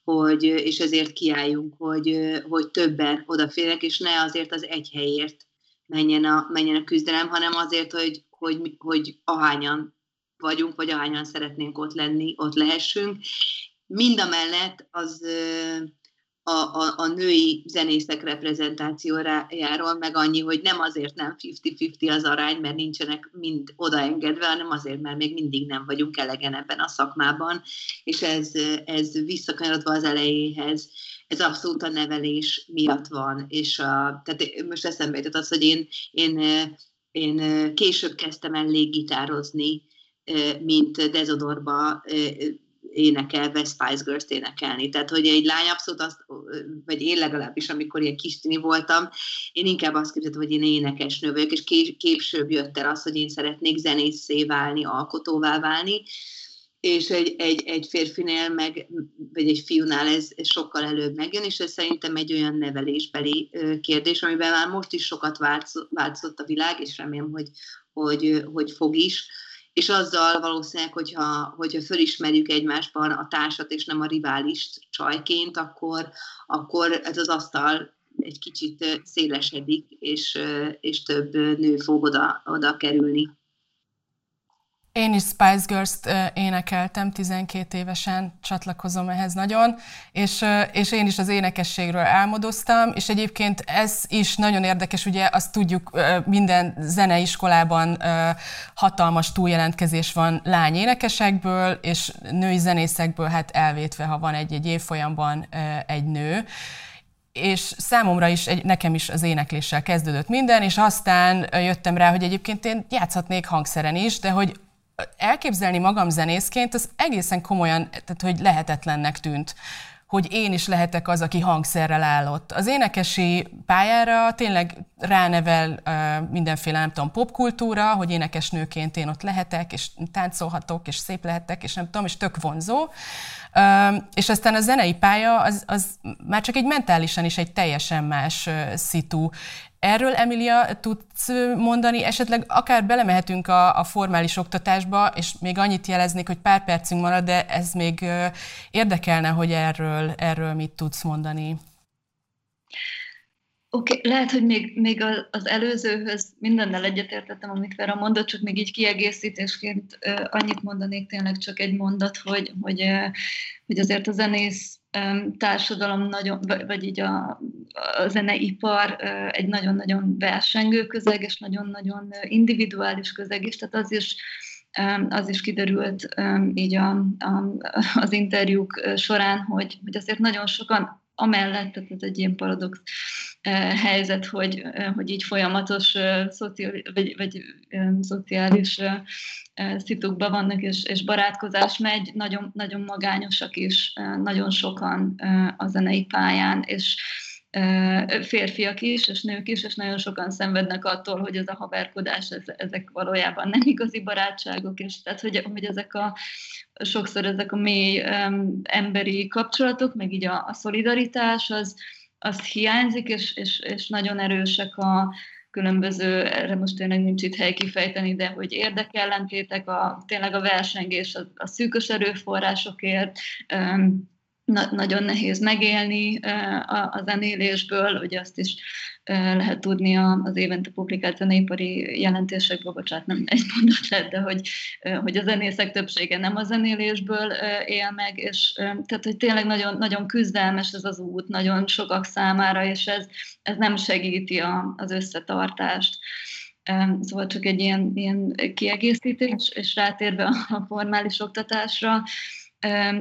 S2: hogy, és ezért kiálljunk, hogy, hogy többen odaférnek, és ne azért az egy helyért menjen a, menjen a küzdelem, hanem azért, hogy, hogy, hogy ahányan vagyunk, vagy ahányan szeretnénk ott lenni, ott lehessünk. Mind a mellett az a, a, a női zenészek reprezentációjáról, meg annyi, hogy nem azért nem 50-50 az arány, mert nincsenek mind odaengedve, hanem azért, mert még mindig nem vagyunk elegen ebben a szakmában, és ez, ez visszakanyarodva az elejéhez, ez abszolút a nevelés miatt van, és a, tehát most eszembe jutott az, hogy én, én, én később kezdtem el léggitározni, mint Dezodorba énekelve Spice Girls-t énekelni. Tehát, hogy egy lány abszolút azt, vagy én legalábbis, amikor ilyen kistini voltam, én inkább azt képzeltem, hogy én énekesnő vagyok, és később jött el az, hogy én szeretnék zenészé válni, alkotóvá válni, és egy, egy, egy férfinél, meg, vagy egy fiúnál ez sokkal előbb megjön, és ez szerintem egy olyan nevelésbeli kérdés, amiben már most is sokat változott a világ, és remélem, hogy, hogy, hogy fog is és azzal valószínűleg, hogyha, hogyha fölismerjük egymásban a társat, és nem a riválist csajként, akkor, akkor ez az asztal egy kicsit szélesedik, és, és több nő fog oda, oda kerülni.
S1: Én is Spice Girls-t énekeltem, 12 évesen csatlakozom ehhez nagyon, és, és én is az énekességről álmodoztam, és egyébként ez is nagyon érdekes, ugye azt tudjuk, minden zeneiskolában hatalmas túljelentkezés van lány énekesekből, és női zenészekből hát elvétve, ha van egy-egy évfolyamban egy nő. És számomra is, egy, nekem is az énekléssel kezdődött minden, és aztán jöttem rá, hogy egyébként én játszhatnék hangszeren is, de hogy elképzelni magam zenészként, az egészen komolyan, tehát hogy lehetetlennek tűnt hogy én is lehetek az, aki hangszerrel állott. Az énekesi pályára tényleg ránevel uh, mindenféle, nem tudom, popkultúra, hogy énekesnőként én ott lehetek, és táncolhatok, és szép lehetek, és nem tudom, és tök vonzó. Uh, és aztán a zenei pálya az, az már csak egy mentálisan is egy teljesen más uh, szitu. Erről, Emilia, tudsz mondani, esetleg akár belemehetünk a, a formális oktatásba, és még annyit jeleznék, hogy pár percünk marad, de ez még érdekelne, hogy erről, erről mit tudsz mondani.
S3: Oké, okay, lehet, hogy még, még az előzőhöz mindennel egyetértettem, amit Vera mondott, csak még így kiegészítésként annyit mondanék tényleg csak egy mondat, hogy, hogy, hogy azért a zenész társadalom nagyon, vagy így a, a zeneipar egy nagyon-nagyon versengő közeg, és nagyon-nagyon individuális közeg is, tehát az is az is kiderült így a, a, az interjúk során, hogy, hogy azért nagyon sokan amellett, tehát ez egy ilyen paradox helyzet, hogy, hogy így folyamatos szociális, vagy, vagy szociális szitukban vannak, és, és barátkozás megy, nagyon, nagyon magányosak is, nagyon sokan a zenei pályán, és férfiak is, és nők is, és nagyon sokan szenvednek attól, hogy ez a haverkodás, ez, ezek valójában nem igazi barátságok, és tehát, hogy, hogy ezek a, sokszor ezek a mély um, emberi kapcsolatok, meg így a, a szolidaritás, az, az hiányzik, és, és, és nagyon erősek a különböző, erre most tényleg nincs itt hely kifejteni, de hogy érdekellentétek, a, tényleg a versengés a, a szűkös erőforrásokért, na, nagyon nehéz megélni a, a zenélésből, ugye azt is lehet tudni az évente publikált zeneipari jelentésekből, bocsánat, nem egy mondat lett, de hogy, hogy a zenészek többsége nem a zenélésből él meg, és tehát, hogy tényleg nagyon, nagyon küzdelmes ez az út, nagyon sokak számára, és ez, ez nem segíti a, az összetartást. Szóval csak egy ilyen, ilyen kiegészítés, és rátérve a formális oktatásra,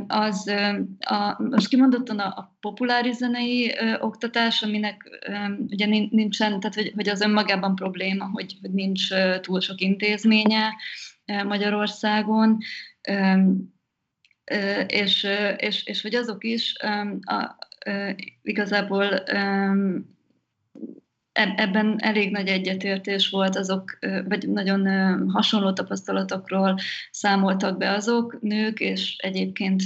S3: az a, most kimondottan a, a populáris zenei ö, oktatás, aminek ö, ugye nincsen, tehát hogy, hogy az önmagában probléma, hogy, hogy nincs ö, túl sok intézménye ö, Magyarországon, ö, ö, és, és, és hogy azok is ö, a, ö, igazából ö, ebben elég nagy egyetértés volt azok, vagy nagyon hasonló tapasztalatokról számoltak be azok, nők és egyébként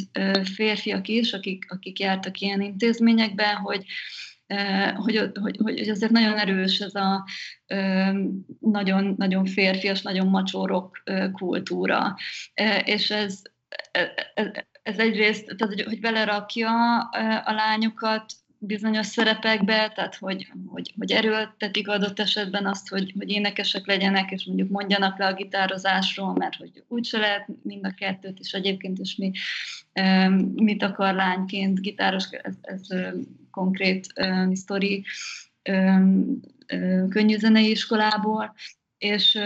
S3: férfiak is, akik, akik jártak ilyen intézményekben, hogy hogy, hogy, hogy azért nagyon erős ez a nagyon, nagyon férfias, nagyon macsórok kultúra. És ez, ez egyrészt, tehát hogy belerakja a lányokat bizonyos szerepekbe, tehát hogy, hogy, hogy erőltetik adott esetben azt, hogy, hogy énekesek legyenek, és mondjuk mondjanak le a gitározásról, mert hogy úgyse lehet mind a kettőt, és egyébként is mi mit akar lányként gitáros, ez, ez konkrét sztori um, könnyű zenei iskolából, és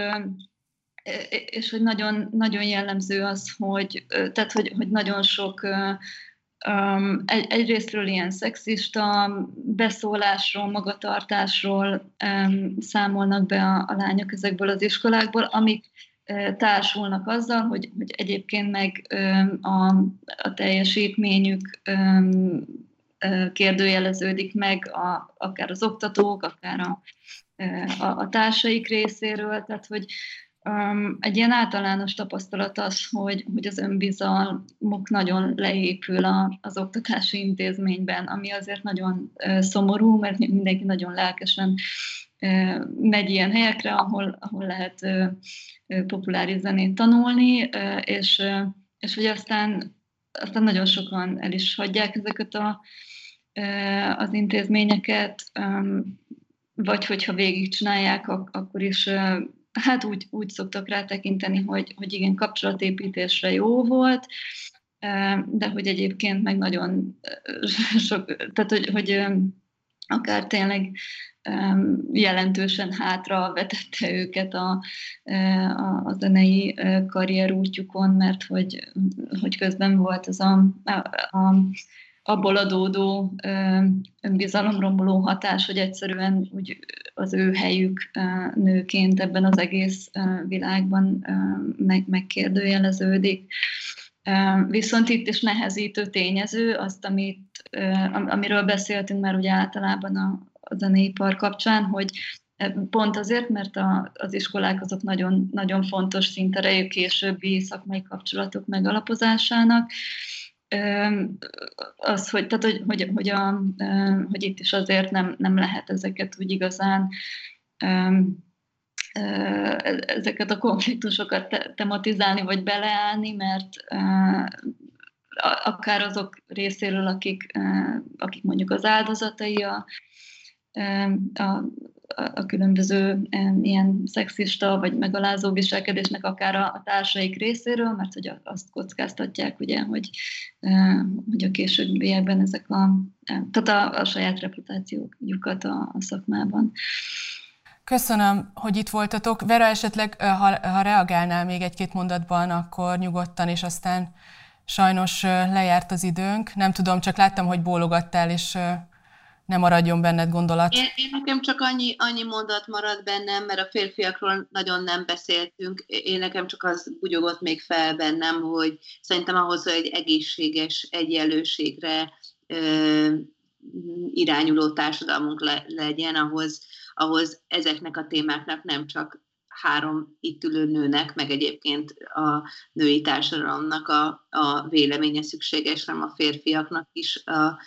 S3: és hogy nagyon, nagyon jellemző az, hogy, tehát, hogy, hogy nagyon sok um, egy, egyrésztről ilyen szexista beszólásról, magatartásról um, számolnak be a, a lányok ezekből az iskolákból, amik társulnak azzal, hogy, hogy egyébként meg um, a, a teljesítményük um, kérdőjeleződik meg a, akár az oktatók, akár a, a, a társaik részéről, tehát hogy Um, egy ilyen általános tapasztalat az, hogy, hogy az önbizalmuk nagyon leépül a, az oktatási intézményben, ami azért nagyon uh, szomorú, mert mindenki nagyon lelkesen uh, megy ilyen helyekre, ahol, ahol lehet uh, populáris zenét tanulni, uh, és, uh, és hogy aztán, aztán nagyon sokan el is hagyják ezeket a, uh, az intézményeket, um, vagy hogyha végigcsinálják, ak- akkor is uh, hát úgy, úgy szoktak rá tekinteni, hogy, hogy igen, kapcsolatépítésre jó volt, de hogy egyébként meg nagyon sok, tehát hogy, hogy akár tényleg jelentősen hátra vetette őket a, a, a zenei karrier útjukon, mert hogy, hogy közben volt az a, a, a abból adódó önbizalomromboló hatás, hogy egyszerűen úgy az ő helyük nőként ebben az egész világban meg, megkérdőjeleződik. Viszont itt is nehezítő tényező, azt, amit, amiről beszéltünk már ugye általában a, a zeneipar kapcsán, hogy Pont azért, mert a, az iskolák azok nagyon, nagyon fontos szinterejű későbbi szakmai kapcsolatok megalapozásának, az, hogy, tehát, hogy, hogy, hogy, a, hogy itt is azért nem, nem lehet ezeket úgy igazán ezeket a konfliktusokat tematizálni, vagy beleállni, mert akár azok részéről, akik, akik mondjuk az áldozatai a, a, a különböző ilyen szexista vagy megalázó viselkedésnek akár a, a társaik részéről, mert hogy azt kockáztatják, ugye, hogy, hogy a későbbiekben ezek a, tehát a, a saját reputációjukat a, a szakmában.
S1: Köszönöm, hogy itt voltatok. Vera, esetleg, ha, ha reagálnál még egy-két mondatban, akkor nyugodtan, és aztán sajnos lejárt az időnk. Nem tudom, csak láttam, hogy bólogattál, és ne maradjon benned gondolat.
S2: Én, én nekem csak annyi, annyi mondat marad bennem, mert a férfiakról nagyon nem beszéltünk. Én nekem csak az bugyogott még fel bennem, hogy szerintem ahhoz, hogy egy egészséges egyenlőségre ö, irányuló társadalmunk le, legyen, ahhoz, ahhoz ezeknek a témáknak nem csak három itt ülő nőnek, meg egyébként a női társadalomnak a, a véleménye szükséges, hanem a férfiaknak is a,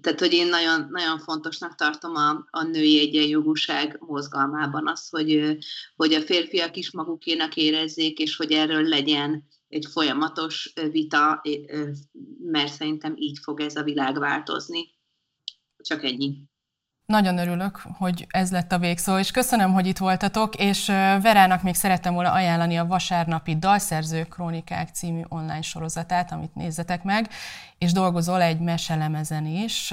S2: tehát, hogy én nagyon, nagyon fontosnak tartom a, a női egyenjogúság mozgalmában az, hogy, hogy a férfiak is magukénak érezzék, és hogy erről legyen egy folyamatos vita, mert szerintem így fog ez a világ változni. Csak ennyi.
S1: Nagyon örülök, hogy ez lett a végszó, és köszönöm, hogy itt voltatok, és Verának még szerettem volna ajánlani a vasárnapi Dalszerző Krónikák című online sorozatát, amit nézzetek meg, és dolgozol egy meselemezen is,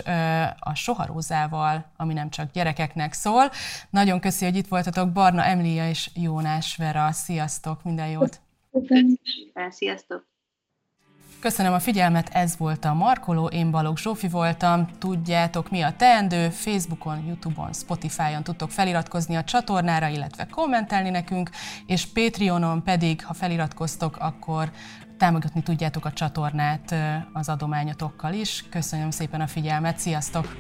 S1: a Soharózával, ami nem csak gyerekeknek szól. Nagyon köszi, hogy itt voltatok, Barna Emília és Jónás Vera. Sziasztok, minden jót!
S2: Sziasztok!
S1: Köszönöm a figyelmet, ez volt a Markoló, én Balogh Zsófi voltam. Tudjátok, mi a teendő, Facebookon, Youtube-on, Spotify-on tudtok feliratkozni a csatornára, illetve kommentelni nekünk, és Patreonon pedig, ha feliratkoztok, akkor támogatni tudjátok a csatornát az adományotokkal is. Köszönöm szépen a figyelmet, sziasztok!